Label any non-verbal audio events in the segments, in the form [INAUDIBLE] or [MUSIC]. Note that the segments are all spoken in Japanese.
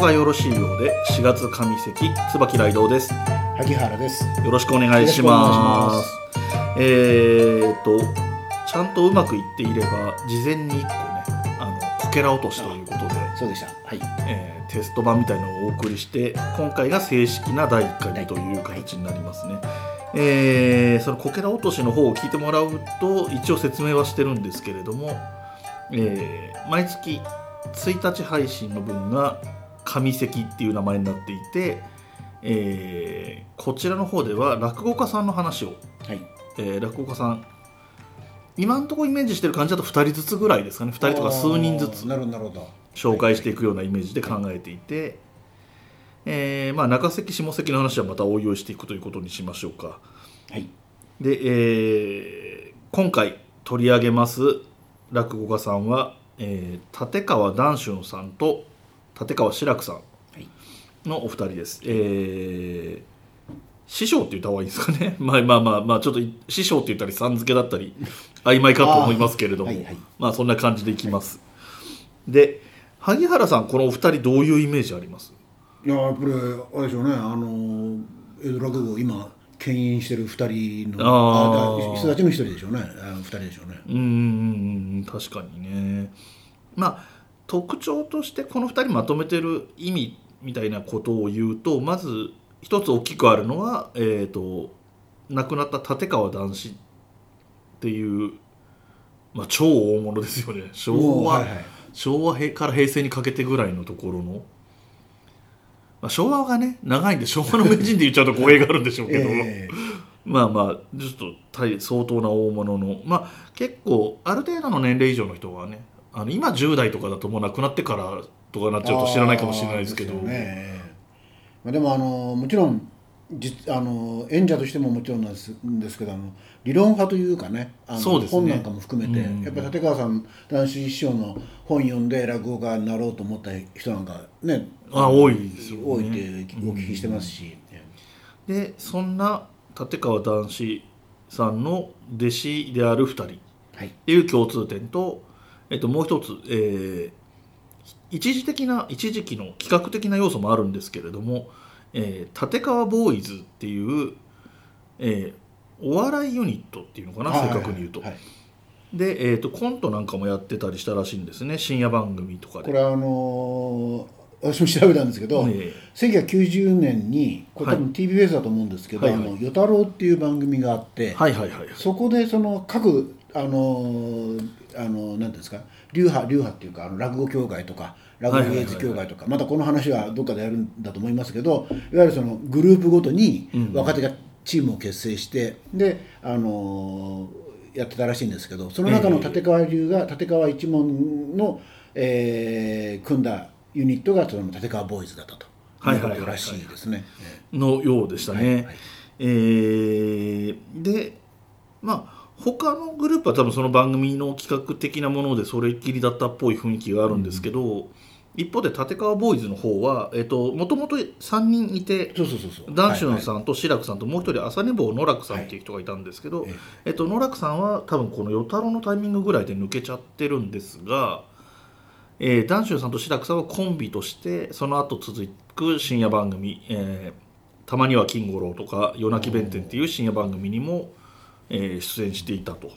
がよろしいようで4月上関椿雷道です萩原です。よろしくお願いしますえーっとちゃんとうまくいっていれば事前に1個ねあのこけら落としということで、そうでした。はい。えーテスト版みたいのをお送りして今回が正式な第1回目という形になりますね、えーそのこけら落としの方を聞いてもらうと一応説明はしてるんですけれども、えー毎月1日配信の分が上関っていう名前になっていて、えーこちらの方では落語家さんの話を、はい。えー落語家さん今のところイメージしてる感じだと2人ずつぐらいですかね2人とか数人ずつ。紹介していくようなイメージで考えていて、えーまあ、中関下関の話はまた応用していくということにしましょうかはい。で、えー今回取り上げます落語家さんは、えー立川談春さんと立川志らくさんはい。のお二人です、えー師匠って言った方がいいですかね [LAUGHS] まあまあまあまあちょっと師匠って言ったりさん付けだったり曖昧かと思いますけれどもはいはいまあそんな感じでいきます、で萩原さんこのお二人どういうイメージあります？いや、やっぱり、あれでしょうね。あの、江戸落語、今、牽引してる二人の。人たちの一人でしょうね。あの二人でしょうね。うーん確かにねまあ特徴としてこの2人まとめてる意味みたいなことを言うとまず一つ大きくあるのは、えー、と亡くなった立川談志っていう、まあ、超大物ですよね。昭和、はいはい。昭和へから平成にかけてぐらいのところの、まあ、昭和がね長いんで昭和の名人で言っちゃうと語弊があるんでしょうけど、えまあまあちょっと大相当な大物の。まあ結構ある程度の年齢以上の人はねあの今10代とかだともう亡くなってからとかなっえちゃうと知らないかもしれないですけど。ね。まあ、でも、あの、もちろん。実あの演者としてももちろんなんですですけどあの理論派というかねあのね。本なんかも含めて、うんやっぱり立川さん男子師匠の本読んで落語家になろうと思った人なんかねあ多いですよね。多いってお聞きしてますし、でそんな立川談志さんの弟子である2人。っはい。ていう共通点と、えっと、もう一つ、えー一時的な一時期の企画的な要素もあるんですけれども、えー立川ボーイズっていう、えーお笑いユニットっていうのかな、正確に言うと。はいで、えー、とコントなんかもやってたりしたらしいんですね深夜番組とかで。これはあのー私も調べたんですけど、え1990年にこれ多分 TBS だと思うんですけど「はいはい。あの与太郎」っていう番組があって、はいはいはい。そこでその各あのーあのなんていうんですか？流派流派っていうかあの落語協会とか落語芸術協会とかまたこの話はどっかでやるんだと思いますけどいわゆるそのグループごとにうん。若手がチームを結成して、であのーやってたらしいんですけどその中の立川流が立川一門の、えー組んだユニットがその立川ボーイズだったと。はいらしいですね。のようでしたね。はいはい。えーでまあ他のグループは多分その番組の企画的なものでそれっきりだったっぽい雰囲気があるんですけど、一方で立川ボーイズの方はもともと3人いてそうそうそうそう。ダンシュンはいさんと志らくさんともう一人朝寝坊野楽さんっていう人がいたんですけど、はいえっと、野楽さんは多分この与太郎のタイミングぐらいで抜けちゃってるんですが、えー、ダンシュンさんと志らくさんはコンビとしてその後続く深夜番組、えーたまには金五郎とか夜泣き弁天っていう深夜番組にも、えー出演していたと。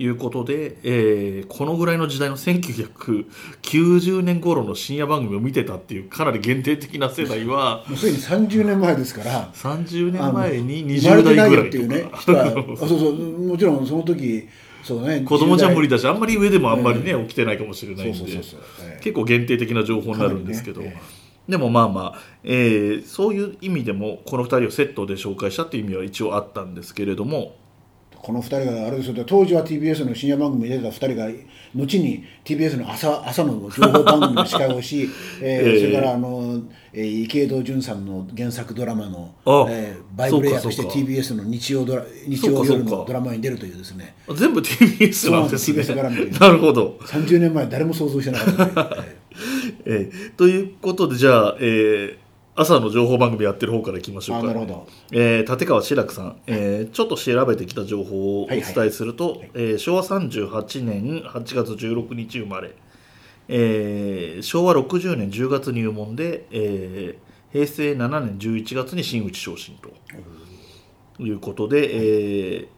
いうことで、えーこのぐらいの時代の1990年頃の深夜番組を見てたっていうかなり限定的な世代は [LAUGHS] もうすでに30年前ですから。30年前に生まれ20てないよっ代ぐらいていうねそうそうもちろんその時そうね [LAUGHS] 子供じゃ無理だだしあんまり上でもあんまりね、起きてないかもしれないんで結構限定的な情報になるんですけど、かなりね。でもまあまあ、えーそういう意味でもこの2人をセットで紹介したっていう意味は一応あったんですけれどもこの2人があれですよ。当時は TBS の深夜番組に出てた2人が後に TBS の朝朝の情報番組の司会をし、[LAUGHS] えーええ。それからあの、えー池井戸潤さんの原作ドラマのあ、えーバイブレイヤーとして TBS の日曜ドラ日曜夜のドラマに出るというですね。全部 TBS なんですね。TBS なるほど、30年前誰も想像してなかった。という、ええーということでじゃあ、えー朝の情報番組やってる方からいきましょうか。あなるほど。えー立川志らくさん、えーちょっと調べてきた情報をお伝えすると、えー昭和38年8月16日生まれ、えー昭和60年10月入門で、えー平成7年11月に真打ち昇進ということで、えー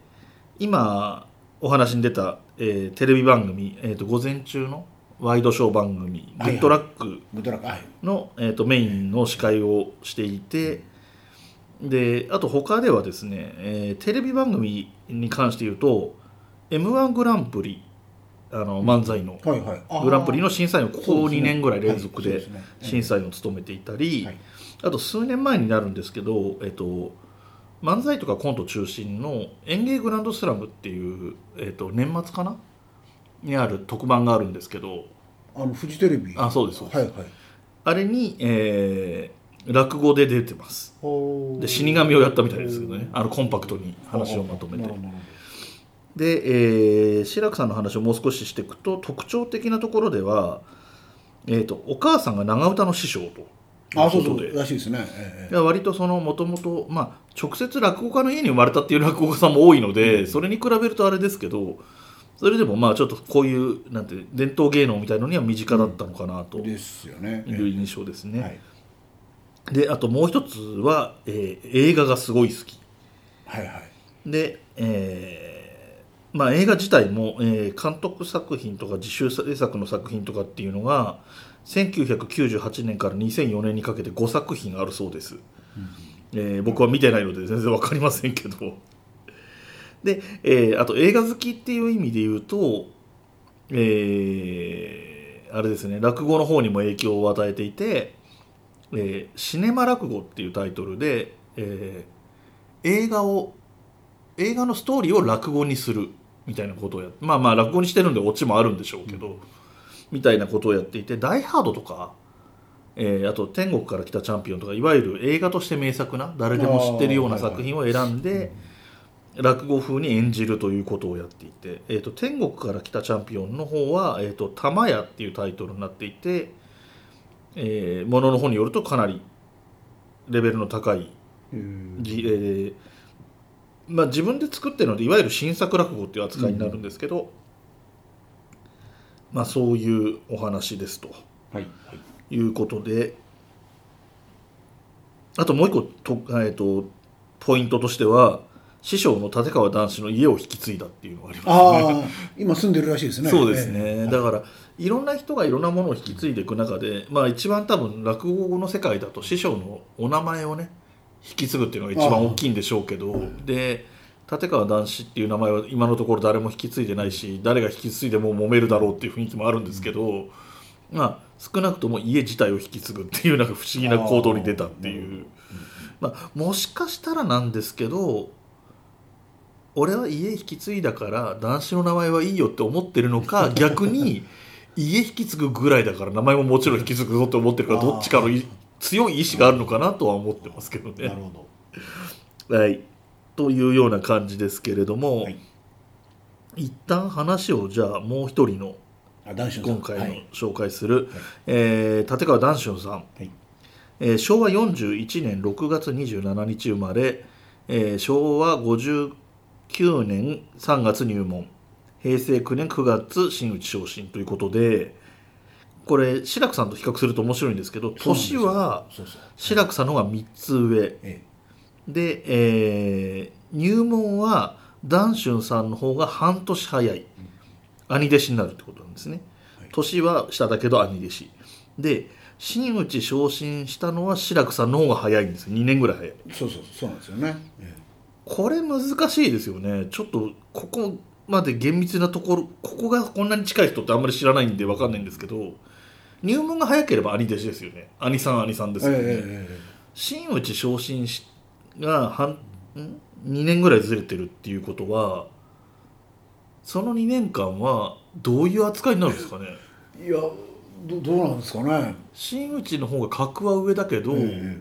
今お話に出た、えーテレビ番組、えー、と午前中のワイドショー番組「グッドラックの」えー、とメインの司会をしていてであと他ではですね、えーテレビ番組に関して言うと m 1グランプリあの漫才のグランプリの審査員をここ2年ぐらい連続で審査員を務めていたり、はい。あと数年前になるんですけど、えっと、漫才とかコント中心の演芸グランドスラムっていう、えっと、年末かなにある特番があるんですけど。あのフジテレビ？あそうですそうです。はいはい。あれに、えー落語で出てます。で死神をやったみたいですけどね。あのコンパクトに話をまとめて。で、えー、志らくさんの話をもう少ししていくと特徴的なところでは、えー、とお母さんが長唄の師匠とあそうそうらしいですね。ええ割とそのもともとまあ直接落語家の家に生まれたっていう落語家さんも多いので、それに比べるとあれですけどそれでもまあちょっとこういうなんて伝統芸能みたいのには身近だったのかなといですよね。う印象ですね。はい。であともう一つは、えー映画がすごい好き。はいはい。で、えーまあ、映画自体も、えー監督作品とか自主制作の作品とかっていうのが1998年から2004年にかけて5作品あるそうです、えー僕は見てないので全然わかりませんけどで、えーあと映画好きっていう意味で言うと、えーあれですね落語の方にも影響を与えていて「えーシネマ落語」っていうタイトルで、えー映画を映画のストーリーを落語にするみたいなことをやってまあまあ落語にしてるんでオチもあるんでしょうけど、みたいなことをやっていて「ダイ・ハード」とか、えーあと「天国から来たチャンピオン」とかいわゆる映画として名作な誰でも知ってるような作品を選んで落語風に演じるということをやっていて「えー、と天国から来たチャンピオン」の方は「えー、と玉屋」っていうタイトルになっていて、えーものの方によるとかなりレベルの高いうん。じえーまあ、自分で作ってるのでいわゆる新作落語っていう扱いになるんですけど、まあ、そういうお話ですと。はい。いうことであともう一個と,、えー、とポイントとしては師匠の立川談志の家を引き継いだっていうのがあります。ね。今住んでるらしいですね。そうですね、ええ。だからいろんな人がいろんなものを引き継いでいく中で、まあ、一番多分落語の世界だと師匠のお名前をね引き継ぐっていうのが一番大きいんでしょうけどで立川談志っていう名前は今のところ誰も引き継いでないし誰が引き継いでも揉めるだろうっていう雰囲気もあるんですけど、まあ、少なくとも家自体を引き継ぐっていうなんか不思議な行動に出たっていう。まあ、もしかしたらなんですけど俺は家引き継いだから男子の名前はいいよって思ってるのか [LAUGHS] 逆に家引き継ぐぐらいだから名前ももちろん引き継ぐぞって思ってるからどっちかのい強い意志があるのかなとは思ってますけどね。なるほど。はい、というような感じですけれども、はい。一旦話をじゃあもう一人の今回のはい。紹介する、えー立川談春さん、はい。えー昭和41年6月27日生まれ、えー昭和59年3月入門。平成9年9月真打ち昇進ということでこれ志らくさんと比較すると面白いんですけど年は志らくさんの方が3つ上。えで、えー入門は談春さんの方が半年早い。兄弟子になるってことなんですね、はい。年は下だけど兄弟子。で真打ち昇進したのは志らくさんの方が早いんですよ。2年ぐらい早い。えそうそう。そうなんですよね、えこれ難しいですよね。ちょっとここまで厳密なところここがこんなに近い人ってあんまり知らないんで分かんないんですけど入門が早ければ兄弟子ですよね。兄さん兄さんですよね、えええ真打ち昇進しが半ん？2年ぐらいずれてるっていうことはその2年間はどういう扱いになるんですかね。えいやどどうなんですかね。真打ちの方が格は上だけど、え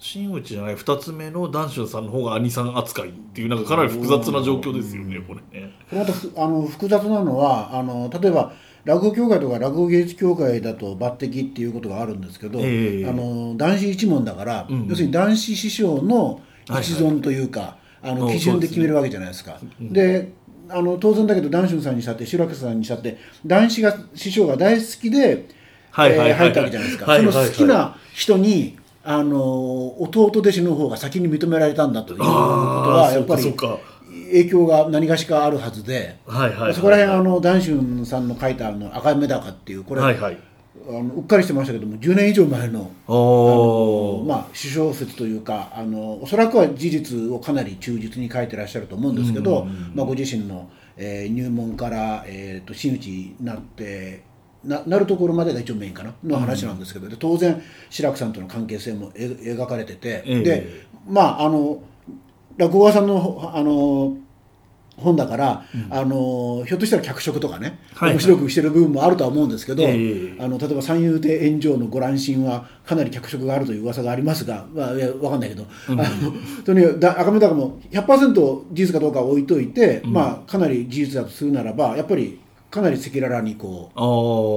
真打ちじゃない2つ目の談春さんの方が兄さん扱いっていうなんかかなり複雑な状況ですよねこれね。これまたふあの複雑なのはあの例えば落語協会とか落語芸術協会だと抜擢っていうことがあるんですけど、ええ。あの男子一門だから、うん要するに男子師匠の一存というか、あのうん基準で決めるわけじゃないですか。であの当然だけど談春さんにしたって白木さんにしたって談志が師匠が大好きで、はいはいはいはい。えー入ったわけじゃないですか、はいはいはい。その好きな人にあの弟弟子の方が先に認められたんだということはやっぱり影響が何がしかあるはずで、はいはいはいそこら辺あの談春さんの書いたあの赤目高っていうこれ、はいはい。あのうっかりしてましたけども10年以上前のまあ、私小説というかあのおそらくは事実をかなり忠実に書いてらっしゃると思うんですけど、まあ、ご自身の、えー入門から、えー、と真打ちになってななるところまでが一応メインかなの話なんですけど、で当然志らくさんとの関係性もえ描かれてて、ええ。でまああの落語家さんのあの本だから、あのひょっとしたら脚色とかね、はいはい。面白くしてる部分もあるとは思うんですけど、ええ。あの例えば三遊亭炎上のご乱心はかなり脚色があるという噂がありますが、まあ、いやわかんないけど、あのとにかくだ赤目高も100%事実かどうかは置いといて、まあ、かなり事実だとするならばやっぱりかなり赤裸々にこう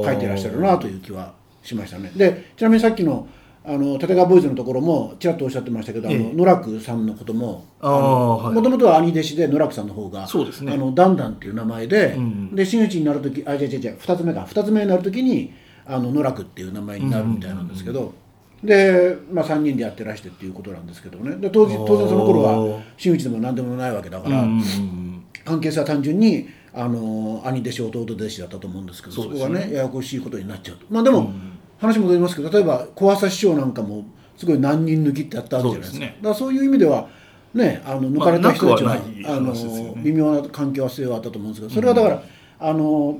書書いてらっしゃるなという気はしましたね。でちなみにさっきのあの立川ボーイズのところもちらっとおっしゃってましたけど、あえ。の野楽さんのことももともとは兄弟子で野楽さんの方がそうですね。あのダンダンっていう名前で、んで真打ちになる時あ違う違う違う2つ目か2つ目になる時にあの野楽っていう名前になるみたいなんですけど、で、まあ、3人でやってらしてっていうことなんですけどね。で当時当然その頃は真打ちでも何でもないわけだから、うんうんうん。関係性は単純にあの兄弟子弟弟子だったと思うんですけどそこがねややこしいことになっちゃうと。まあでも、話戻りますけど例えば小朝師匠なんかもすごい何人抜きってやったわけじゃないですか。ね。だからそういう意味ではねあの抜かれた人たちは,、まあなくはないあの微妙な関係性はあったと思うんですけどそれはだから、あの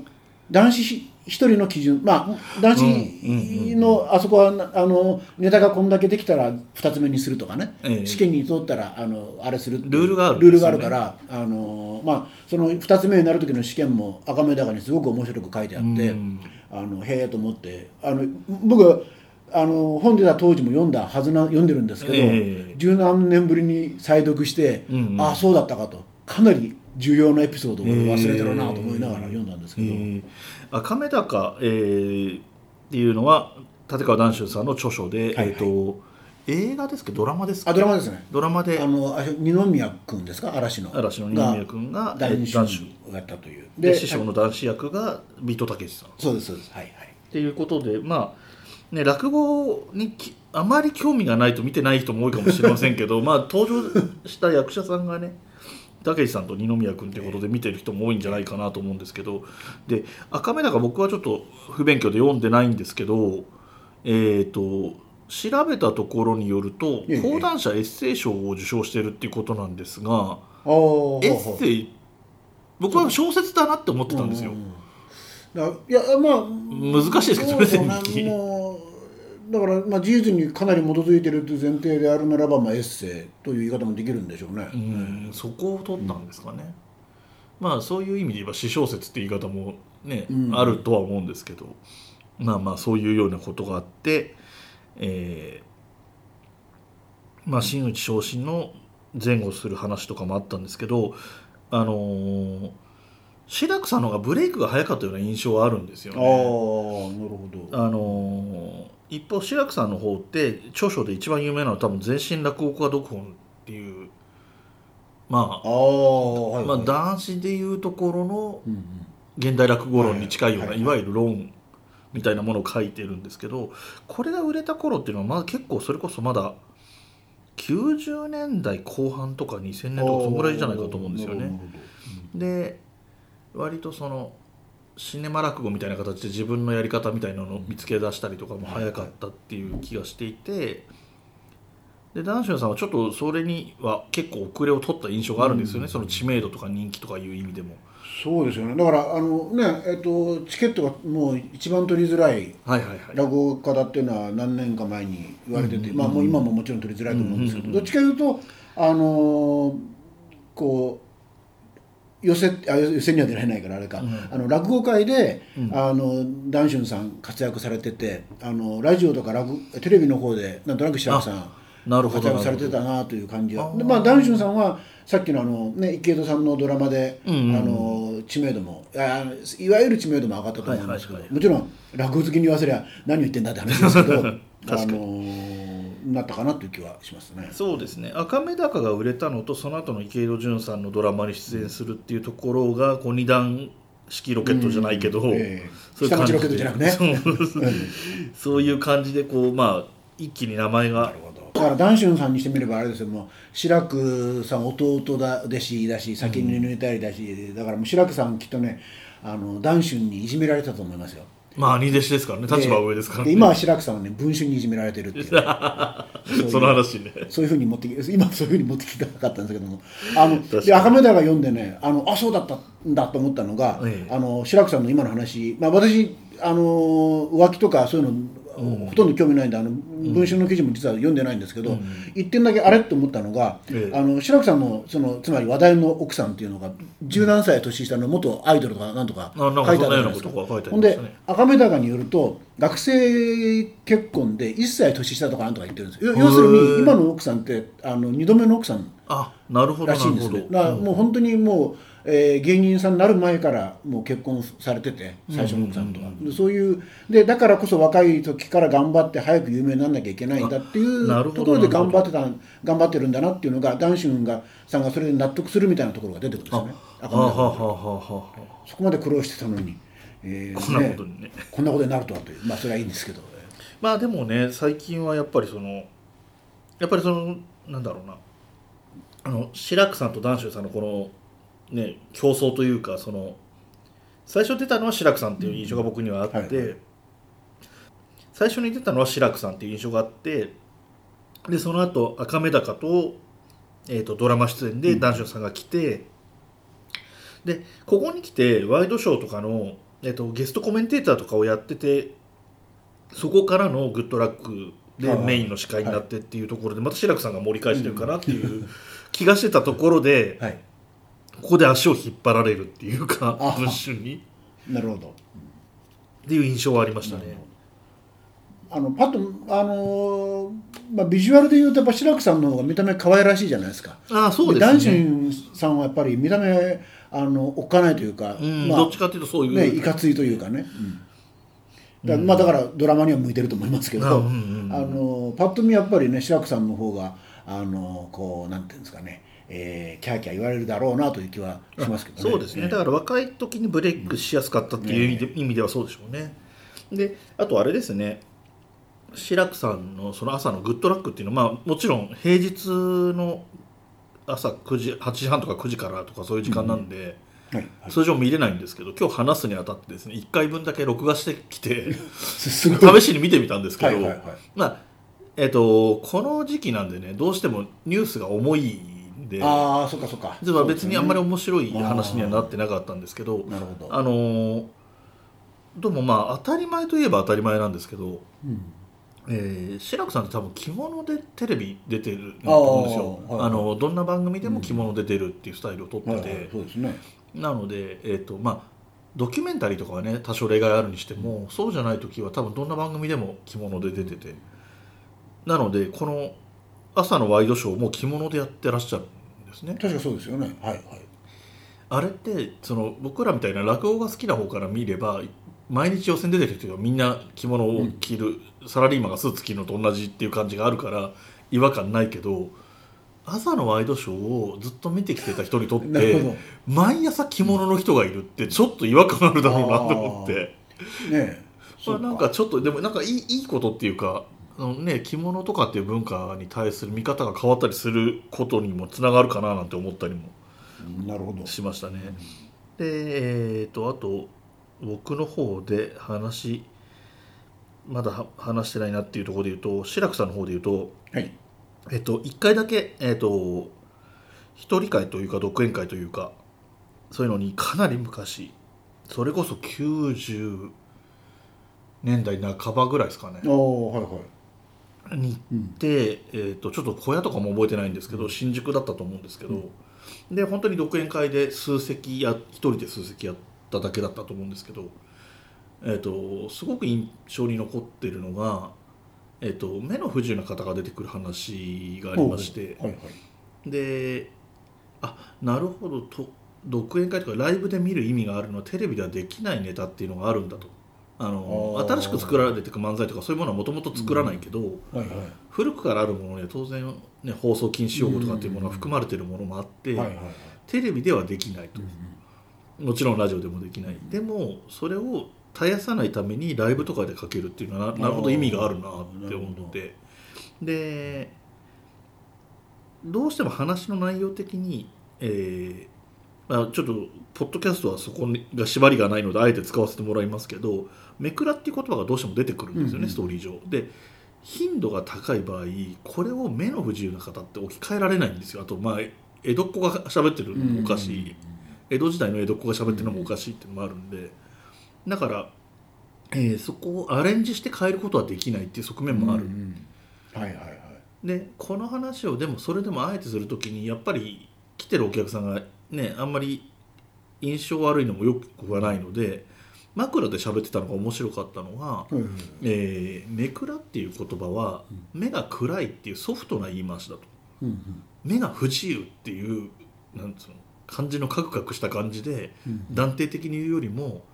男子一人の基準。まあ男子のあそこはなあのネタがこんだけできたら2つ目にするとかね、ええ。試験に通ったらあのあれするルールがあるんルールがあるからあのまあその2つ目になる時の試験も赤目高にすごく面白く書いてあって、うん。あのへえと思ってあの僕あの本出た当時も読んだはずな読んでるんですけど、ええ。十何年ぶりに再読して、うんうん。ああそうだったかと。かなり重要なエピソードを忘れてるなと思いながら読んだんですけど、えー赤目高、えーっていうのは立川談春さんの著書で、はいはい。えー、と映画ですかドラマですか？あドラマですね。ドラマで。あのあ二宮君ですか？嵐の。嵐の二宮君が男子えー男子をやったという。で師匠の男子役がビートたけしさん。っそうですそうです。はいはい。ていうことでまあね落語にきあまり興味がないと見てない人も多いかもしれませんけど [LAUGHS] まあ登場した役者さんがねたけしさんと二宮君ということで見てる人も多いんじゃないかなと思うんですけどで赤目高僕はちょっと不勉強で読んでないんですけどえっ、と調べたところによるとええ。講談社エッセイ賞を受賞してるっていうことなんですがおエッセイ僕は小説だなって思ってたんですよ。だいやまあ難しいですけどだから、まあ、事実にかなり基づいてるという前提であるならば、まあ、エッセイという言い方もできるんでしょうね。うん。そこを取ったんですかね、まあそういう意味で言えば私小説って言い方もね、うん。あるとは思うんですけど。まあまあそういうようなことがあってえーまあ真打ち昇進の前後する話とかもあったんですけどあのー志らくさんの方がブレイクが早かったような印象はあるんですよああね。なるほど。あのー一方志らくさんの方って著書で一番有名なのは多分全身落語家読本っていうまああ、はい、あ、まあはい男子でいうところの現代落語論に近いような、はいはいいわゆる論みたいなものを書いてるんですけどこれが売れた頃っていうのはまだ結構それこそまだ90年代後半とか2000年とかそのぐらいじゃないかと思うんですよね。ほで割とそのシネマ落語みたいな形で自分のやり方みたいなのを見つけ出したりとかも早かったっていう気がしていてで談春さんはちょっとそれには結構遅れを取った印象があるんですよね、その知名度とか人気とかいう意味でも。そうですよね。だからあのねえっとチケットがもう一番取りづらい落語家だっていうのは何年か前に言われてて、まあもう今ももちろん取りづらいと思うんですけど、どっちかというとあのーこう寄せあ寄せには出られないからあれか、あの落語界で、あの談春さん活躍されててあのラジオとか落テレビの方でなんとなく白木さん活躍されてたなという感じはでまあ談春さんはさっきのあの、ね、池江戸さんのドラマで、うんうん。うんあの知名度もいやいわゆる知名度も上がったと思うんですけど、はいはいはいもちろん落語好きに言わせりゃ何を言ってんだって話ですけど [LAUGHS] あのなったかなという気はしますね。そうですね。赤目高が売れたのとその後の池井戸潤さんのドラマに出演するっていうところがこう二段式ロケットじゃないけど、うんええ。そういう感じで。下町ロケットじゃなくね。そう。いう感じでこうまあ一気に名前が。だから談春さんにしてみればあれですよ。もう志らくさん弟だ弟子だし先に抜いたりだし、だからもう志らくさんきっとねあの談春にいじめられたと思いますよ。まあ兄弟子ですからね。立場は上ですからね。で今は志らくさんはね文春にいじめられてるっていう。[LAUGHS] そういうその話ねそういうふうに持ってき今そういうふうに持ってきたかったんですけども。あので赤目田が読んでねあのあそうだったんだと思ったのが、ええ。あの志らくさんの今の話、まあ、私あの浮気とかそういうの、ほとんど興味ないんであの文春の記事も実は読んでないんですけど、一点だけあれと思ったのが、ええ。あの志らくさんのそのつまり話題の奥さんっていうのが十何歳年下の元アイドルとかなんとか書いてあるじゃないですほんで赤目高によると学生結婚で1歳年下とかなんとか言ってるんですよ。要要するに今の奥さんってあの2度目の奥さんあなるほどらしいんですなるほど。ねもう本当にもう、えー芸人さんになる前からもう結婚されてて最初の奥さんとは、でそういうでだからこそ若い時から頑張って早く有名にならなきゃいけないんだっていうところで頑張ってた頑張ってるんだなっていうのが談春がさんがそれで納得するみたいなところが出てくるんですよね。そこまで苦労してたのに、えーこんなことにね。こんなことになるとはという。まあそれはいいんですけど。まあでもね最近はやっぱりそのやっぱりそのなんだろうな。あの志らくさんと談春さんのこのね競争というかその最初出たのは志らくさんっていう印象が僕にはあって、はいはい。最初に出たのは志らくさんっていう印象があってでその後赤目高と,、えー、とドラマ出演で談春さんが来て、でここに来てワイドショーとかの、えー、とゲストコメンテーターとかをやっててそこからのグッドラックでメインの司会になってっていうところでまた志らくさんが盛り返してるかなっていう気がしてたところではいここで足を引っ張られるっていうかあ文春に。なるほど。っていう印象はありましたね。あのパッとあのーまあ、ビジュアルでいうとやっぱ志らくさんの方が見た目可愛らしいじゃないですか。ああそうです談ね。春さんはやっぱり見た目あのおっかないというか、うんまあどっちかっていうとそういう、ね、いかついというかね、うん。だまあ、だからドラマには向いてると思いますけど、あうんうんうん。あのパッと見やっぱりね志らくさんの方があのこうなんていうんですかね、えーキャーキャー言われるだろうなという気はしますけどね。そうですね、だから若い時にブレイクしやすかったっていう意味で,、意味ではそうでしょうね。であとあれですね。志らくさんのその朝のグッドラックっていうのは、まあ、もちろん平日の朝9時8時半とか9時からとかそういう時間なんで、はいはい。通常見れないんですけど今日話すにあたってですね1回分だけ録画してきて [LAUGHS] 試しに見てみたんですけど、はいはいはい。まあえっとこの時期なんでねどうしてもニュースが重いんでああそっかそっか。実は別にあんまり面白い話にはなってなかったんですけどなるほど。あのーどうもまあ当たり前といえば当たり前なんですけど、うん。えー、志らくさんって多分着物でテレビ出てると思うんですよ。あーはいはい。あのどんな番組でも着物で出るっていうスタイルをとってて、はいはい。そうですねなので、えーとまあ、ドキュメンタリーとかはね多少例外あるにしても、そうじゃない時は多分どんな番組でも着物で出てて。なのでこの朝のワイドショーも着物でやってらっしゃるんですね。確かそうですよね。はいはい。あれってその僕らみたいな落語が好きな方から見れば毎日予選出てる人がみんな着物を着る、サラリーマンがスーツ着るのと同じっていう感じがあるから違和感ないけど朝のワイドショーをずっと見てきてた人にとって [LAUGHS] 毎朝着物の人がいるってちょっと違和感あるだろうなと思って。ねえ。まあ、なんかちょっとでもなんかいいいいことっていうかあの、ね、着物とかっていう文化に対する見方が変わったりすることにもつながるかななんて思ったりもなるほど。しましたね。でえー、とあと僕の方で話まだは話してないなっていうところで言うと志らくさんの方で言うと、はい。えっと、1回だけ、えっと、一人会というか独演会というかそういうのにかなり昔それこそ90年代半ばぐらいですかね。はいはいに行って、えー、とちょっと小屋とかも覚えてないんですけど新宿だったと思うんですけど、で本当に独演会で数席や一人で数席やっただけだったと思うんですけど、えー、とすごく印象に残ってるのが、えー、と目の不自由な方が出てくる話がありましてはいはい。であなるほどと独演会とかライブで見る意味があるのはテレビではできないネタっていうのがあるんだとあの新しく作られていく漫才とかそういうものはもともと作らないけど、はいはい。古くからあるものには当然、ね、放送禁止用語とかっていうものが含まれているものもあって、はいはいはい。テレビではできないと、もちろんラジオでもできない。でもそれを絶やさないためにライブとかでかけるっていうのはななるほど意味があるなって思って。でどうしても話の内容的に、えーまあ、ちょっとポッドキャストはそこにが縛りがないのであえて使わせてもらいますけどめくらっていう言葉がどうしても出てくるんですよね、うん。うんストーリー上。で頻度が高い場合これを目の不自由な方って置き換えられないんですよ。あとまあ江戸っ子が喋ってるのもおかしい、江戸時代の江戸っ子が喋ってるのもおかしいっていうのもあるんで。だから、えーそこをアレンジして変えることはできないっていう側面もある、うんうん。はいはいはい。でこの話をでもそれでもあえてするときにやっぱり来てるお客さんがねあんまり印象悪いのもよくはないので枕で喋ってたのが面白かったのははいはい「えー、めくら」っていう言葉は目が暗いっていうソフトな言い回しだと。目が不自由っていうなんつうの感じのカクカクした感じでうん。断定的に言うよりも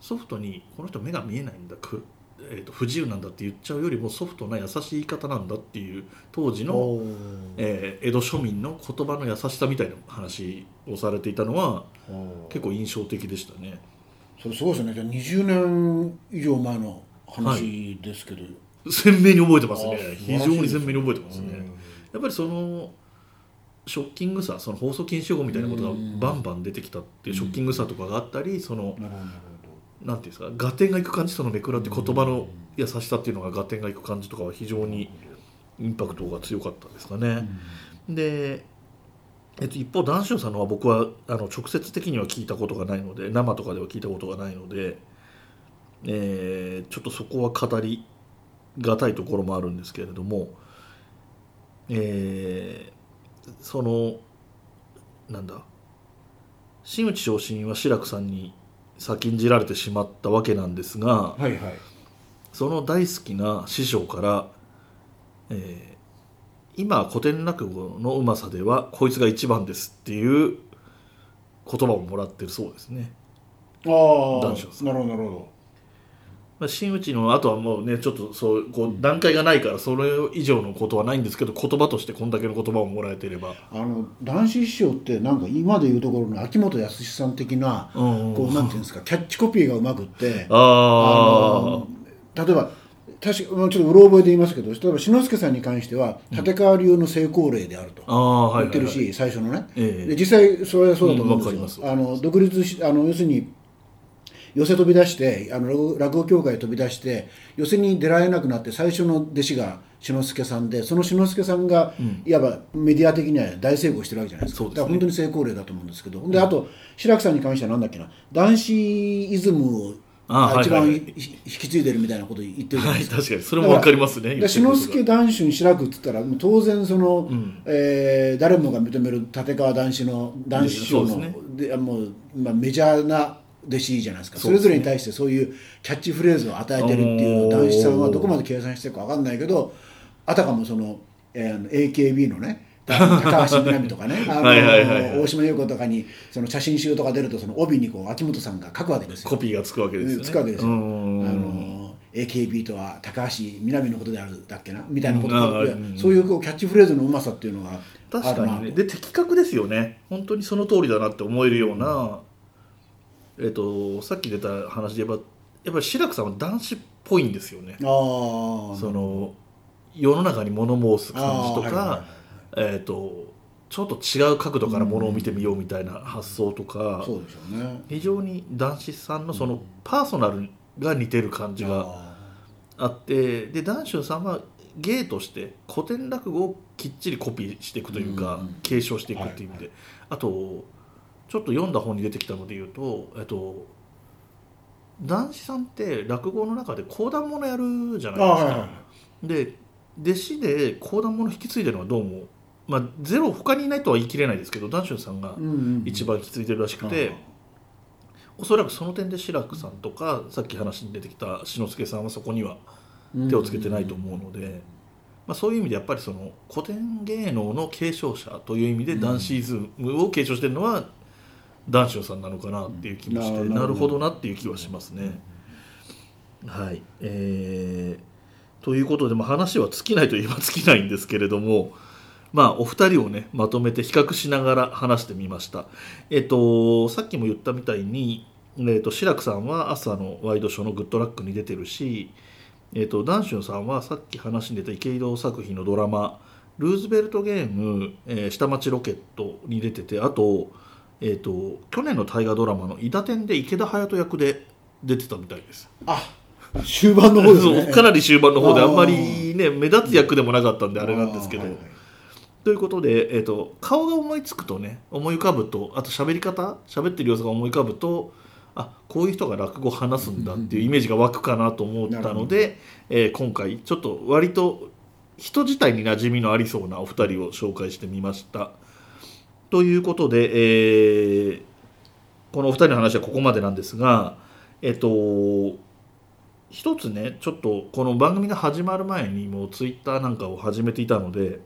ソフトにこの人目が見えないんだく、えー、と不自由なんだって言っちゃうよりもソフトな優しい言い方なんだっていう当時の、えー江戸庶民の言葉の優しさみたいな話をされていたのは結構印象的でしたね。それすごいですね。じゃあ20年以上前の話ですけど、鮮明に覚えてますね。非常に鮮明に覚えてますね、うん。やっぱりそのショッキングさその放送禁止用語みたいなことがバンバン出てきたっていうショッキングさとかがあったりそのなんていうんですか合点がいく感じそのめくらって言葉の優しさっていうのが合点がいく感じとかは非常にインパクトが強かったですかね。で、えっと、一方談春さんのは僕はあの直接的には聞いたことがないので生とかでは聞いたことがないので、えーちょっとそこは語りがたいところもあるんですけれども、えーそのなんだ真打昇進は志らくさんに先んじられてしまったわけなんですがはいはい。その大好きな師匠から、えー今古典落語のうまさではこいつが一番ですっていう言葉をもらってるそうですね。ああなるほどなるほまあ、真打ちの後はもうねちょっとそうこう段階がないからそれ以上のことはないんですけど言葉としてこんだけの言葉をもらえていれば、どあの男子師匠ってなんか今でいうところの秋元康さん的な、こうなんていうんですかキャッチコピーがうまくって [LAUGHS] ああの例えば確かまあちょっとうろ覚えで言いますけど例えば志の輔さんに関しては立川流の成功例であると言ってるし、最初のね、ええ。で実際それはそうだと思うんですよ、あの独立しあの要するに寄せ飛び出してあの落語協会飛び出して寄せに出られなくなって最初の弟子が志の輔さんでその志の輔さんが、いわばメディア的には大成功してるわけじゃないですか。ね。だから本当に成功例だと思うんですけど、であと志らくさんに関しては何だっけな。男子イズムを一番はいはい。ひ引き継いでるみたいなこと言ってるじゃないはいですか。確かに。それもわかりますねで志の輔男子に志らくっつったら当然その、ん。えー誰もが認める立川談志の男子師匠のそうですでもう、まあ、メジャーな弟子じゃないですか。それぞれに対してそういうキャッチフレーズを与えてるっていう男子さんはどこまで計算してるか分かんないけどあたかもその、えー AKB のねた高橋みなみとかねあの大島優子とかにその写真集とか出るとその帯にこう秋元さんが書くわけですよ。コピーがつくわけですよね。つくわけですよ。あうん。の AKB とは高橋みなみのことであるだっけなみたいなこと。が、うん。そういうこうキャッチフレーズのうまさっていうのが確かにね。で的確ですよね。本当にその通りだなって思えるような、えっとさっき出た話で言えばやっぱり志らくさんは男子っぽいんですよね。あーその世の中に物申す感じとか、えっとちょっと違う角度からものを見てみようみたいな発想とか、非常に男子さんのそのパーソナルが似てる感じがああってで談春さんは芸として古典落語をきっちりコピーしていくというか、継承していくっていう意味で、あとちょっと読んだ本に出てきたので言うと、えっと、男子さんって落語の中で講談物やるじゃーないですか。はいはいはいで弟子で講談物引き継いでるのはどうも、まあ、ゼロ他にいないとは言い切れないですけど談春さんがうんうん一番引き継いでるらしくて。おそらくその点で志らくさんとかさっき話に出てきた志の輔さんはそこには手をつけてないと思うので、まあ、そういう意味でやっぱりその古典芸能の継承者という意味でダンシーズムを継承してるのは談春さんなのかなっていう気もして、うんなるほどなっていう気はしますね。はいえー、ということで、まあ、話は尽きないといえば尽きないんですけれども、まあ、お二人をねまとめて比較しながら話してみました。えっ、とさっきも言ったみたいに、えー、と志らくさんは朝のワイドショーの「グッドラック」に出てるし、えー、とダンシュンさんはさっき話に出た池井戸作品のドラマ「ルーズベルトゲーム、えー下町ロケット」に出ててあと,、えー、と去年の大河ドラマの「伊田天」で池田隼人役で出てたみたいです。あ終盤の方ですね [LAUGHS] かなり終盤の方であんまりね目立つ役でもなかったんであれなんですけど。はいはいということで、えー、と顔が思いつくとね思い浮かぶとあと喋り方喋ってる様子が思い浮かぶとあこういう人が落語を話すんだっていうイメージが湧くかなと思ったので、えー今回ちょっと割と人自体に馴染みのありそうなお二人を紹介してみました。ということで、えーこのお二人の話はここまでなんですがえっ、と一つねちょっとこの番組が始まる前にもうツイッターなんかを始めていたので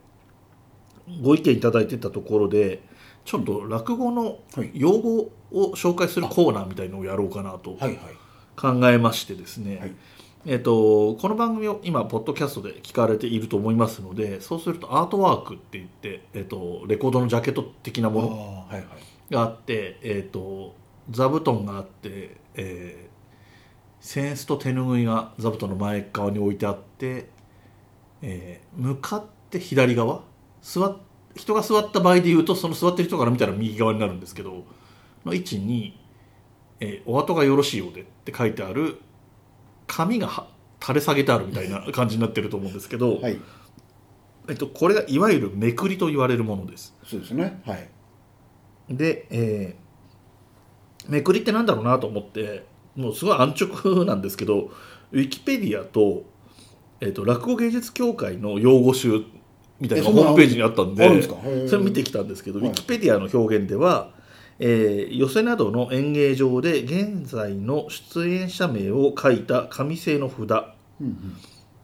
ご意見いただいてたところでちょっと落語のはい。用語を紹介するコーナーみたいのをやろうかなとはいはい。考えましてですね、はいえっとこの番組を今ポッドキャストで聞かれていると思いますのでそうするとアートワークって言って、えっと、レコードのジャケット的なあものーはいはい。があって、えー、と座布団があって、えー、扇子と手ぬぐいが座布団の前側に置いてあって、えー向かって左側座っ人が座った場合でいうとその座ってる人から見たら右側になるんですけどの位置に、えーお後がよろしいようで」って書いてある紙がは垂れ下げてあるみたいな感じになってると思うんですけど、はい。えっと、これがいわゆるめくりと言われるものです。そうですね。はい。で、えーめくりってなんだろうなと思ってもうすごい安直なんですけどウィキペディアと,、えー、と落語芸術協会の用語集みたいなホームページにあったんでそれ見てきたんですけど、はい。ウィキペディアの表現では、えー寄席などの演芸場で現在の出演者名を書いた紙製の札。うんうん。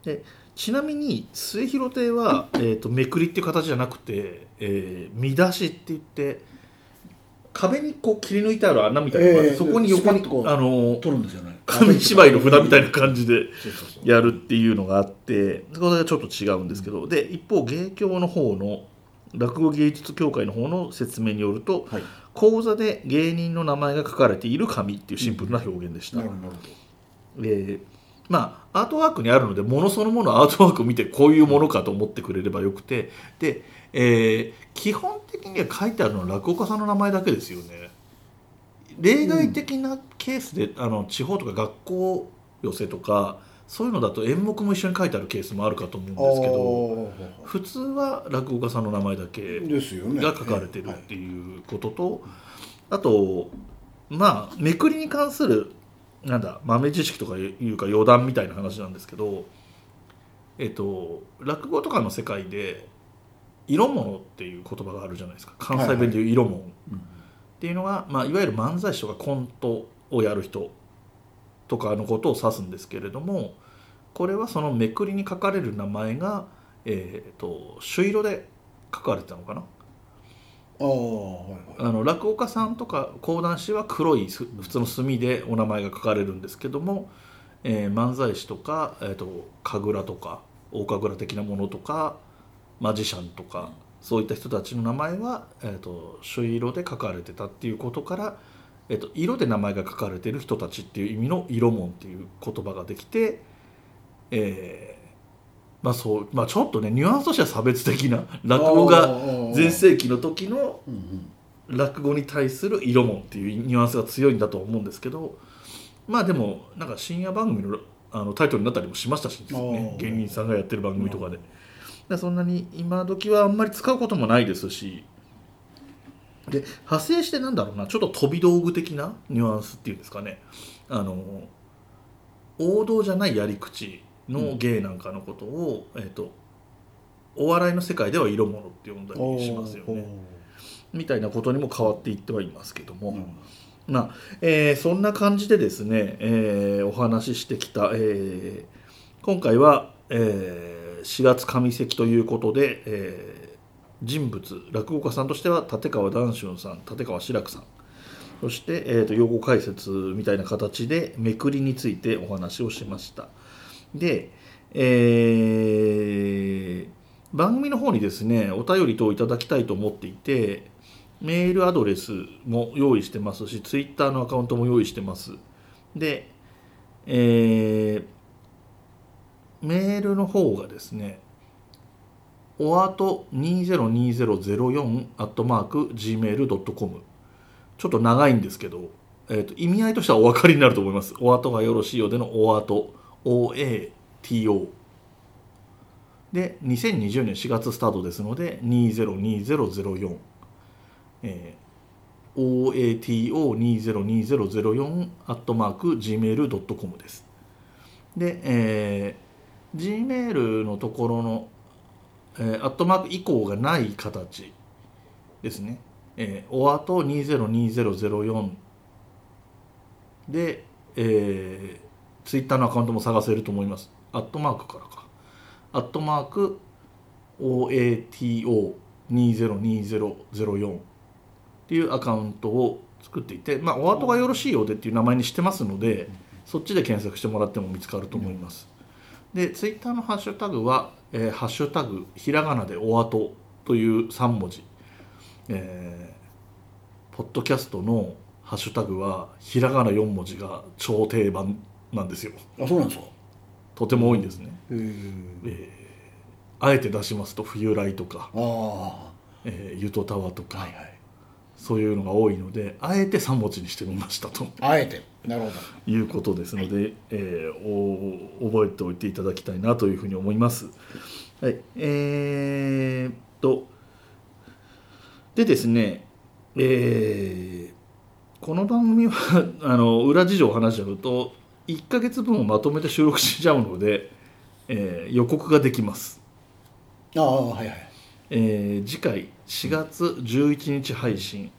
でちなみに末広亭は、えー、とめくりっていう形じゃなくて、えー見出しって言って壁にこう切り抜いてある穴みたいなえーそこに横にあの取るんですよね。紙芝居の札みたいな感じでやるっていうのがあってこれがちょっと違うんですけど。で一方芸協の方の落語芸術協会の方の説明によるとはい。講座で芸人の名前が書かれている紙っていうシンプルな表現でした。まあアートワークにあるのでものそのものアートワークを見てこういうものかと思ってくれればよくて。で、えー基本的には書いてあるのは落語家さんの名前だけですよね。例外的なケースで、あの地方とか学校寄せとかそういうのだと演目も一緒に書いてあるケースもあるかと思うんどですけどあ普通は落語家さんの名前だけが書かれてるっていうことと、あとまあめくりに関するなんだ豆知識とかいうか余談みたいな話なんですけどえっと落語とかの世界で色物っていう言葉があるじゃないですか。関西弁でいう色物。っていうのが、いまあ、いわゆる漫才師とかコントをやる人とかのことを指すんですけれどもこれはそのめくりに書かれる名前が、えー、と朱色で書かれてたのかな？ああはいはい。あの落語家さんとか講談師は黒いす普通の墨でお名前が書かれるんですけども、えー漫才師とか、えー、と神楽とか大神楽的なものとかマジシャンとかそういった人たちの名前は、えー、と朱色で書かれてたっていうことから、えー、と色で名前が書かれてる人たちっていう意味の色門っていう言葉ができて、えーまあそうまあ、ちょっとねニュアンスとしては差別的な落語が全盛期の時の落語に対する色もっていうニュアンスが強いんだと思うんですけどまあでもなんか深夜番組のあのタイトルになったりもしましたし、ね。芸人さんがやってる番組とかで。でそんなに今時はあんまり使うこともないですしで派生してなんだろうなちょっと飛び道具的なニュアンスっていうんですかね。あの王道じゃないやり口の芸なんかのことを、えっとお笑いの世界では色物って呼んだりしますよね。みたいなことにも変わっていってはいますけども、おーなるほまあえーそんな感じでですね、えーお話ししてきた、えー今回は、えー4月上関ということで、えー人物落語家さんとしては立川談春さん立川志らくさん、そして、えー、と用語解説みたいな形でめくりについてお話をしました。で、えー番組の方にですねお便り等いただきたいと思っていてメールアドレスも用意してますしツイッターのアカウントも用意してます。で、えーメールの方がですねおあと202004アットマーク gmail.com ちょっと長いんですけど、えー、と意味合いとしてはお分かりになると思います。お後がよろしいよでのお後 OATO で2020年4月スタートですので202004えー OATO202004 アットマーク gmail.com です。で、えー Gmail のところの、えーアットマーク以降がない形ですね。えー、おあと202004で、えー、ツイッターのアカウントも探せると思います。アットマークからか。アットマーク OATO202004 っていうアカウントを作っていて、まあ、お後がよろしいようでっていう名前にしてますので、そっちで検索してもらっても見つかると思います。で、ツイッターのハッシュタグは、えーハッシュタグひらがなでおあとという3文字、えーポッドキャストのハッシュタグはひらがな4文字が超定番なんですよ。あそうなんですか？とても多いんですね。へえあえて出しますと冬来とか、ああえー、ゆとたわとか、はいはい。そういうのが多いのであえて3文字にしてみましたと。あえてなるほど。いうことですので、えーお覚えておいていただきたいなというふうに思います。はい、えーっとでですね、えーこの番組は [LAUGHS] あの裏事情を話しちゃうと1ヶ月分をまとめて収録しちゃうので、えー予告ができます。ああはいはい。えー次回4月11日配信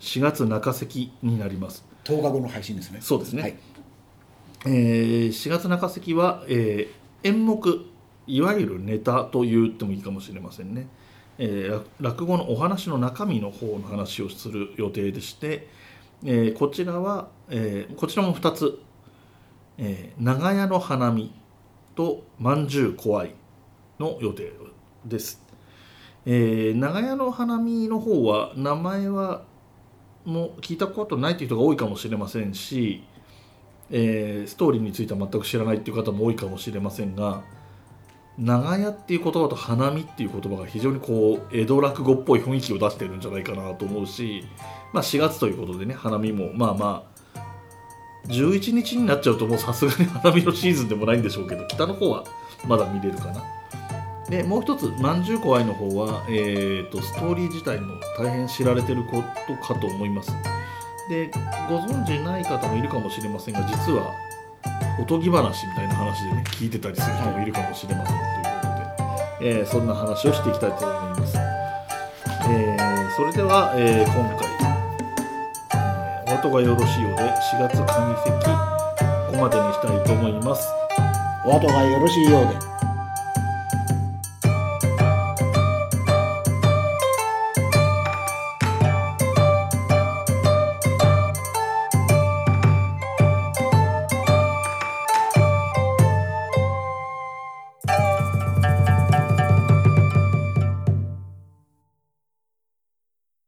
4月中関になります10日後の配信ですね。そうですね、はい。えー4月中関は、えー演目いわゆるネタと言ってもいいかもしれませんね、えー落落語のお話の中身の方の話をする予定でして、えーこちらは、えーこちらも2つ、えー長屋の花見とまんじゅう怖いの予定です、えー長屋の花見の方は名前はも聞いたことないという人が多いかもしれませんし、えーストーリーについては全く知らないっていう方も多いかもしれませんが長屋っていう言葉と花見っていう言葉が非常にこう江戸落語っぽい雰囲気を出してるんじゃないかなと思うし、まあ、4月ということでね花見もまあまあ11日になっちゃうともうさすがに花見のシーズンでもないんでしょうけど北の方はまだ見れるかな。でもう一つ「まんじゅう怖い」の方は、えー、とストーリー自体も大変知られてることかと思います。でご存知ない方もいるかもしれませんが実はおとぎ話みたいな話でね聞いてたりする人もいるかもしれませんということで、えーそんな話をしていきたいと思います、えーそれでは、えー今回、えお後がよろしいようで4月上席ここまでにしたいと思います。お後がよろしいようで。